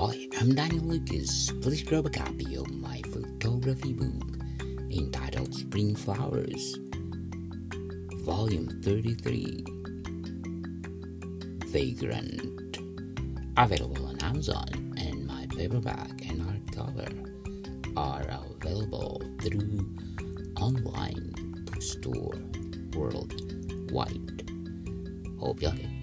Hi, I'm Daniel Lucas. Please grab a copy of my photography book entitled Spring Flowers, Volume 33 Vagrant. Available on Amazon, and my paperback and hardcover are available through online bookstore worldwide. Hope you like it.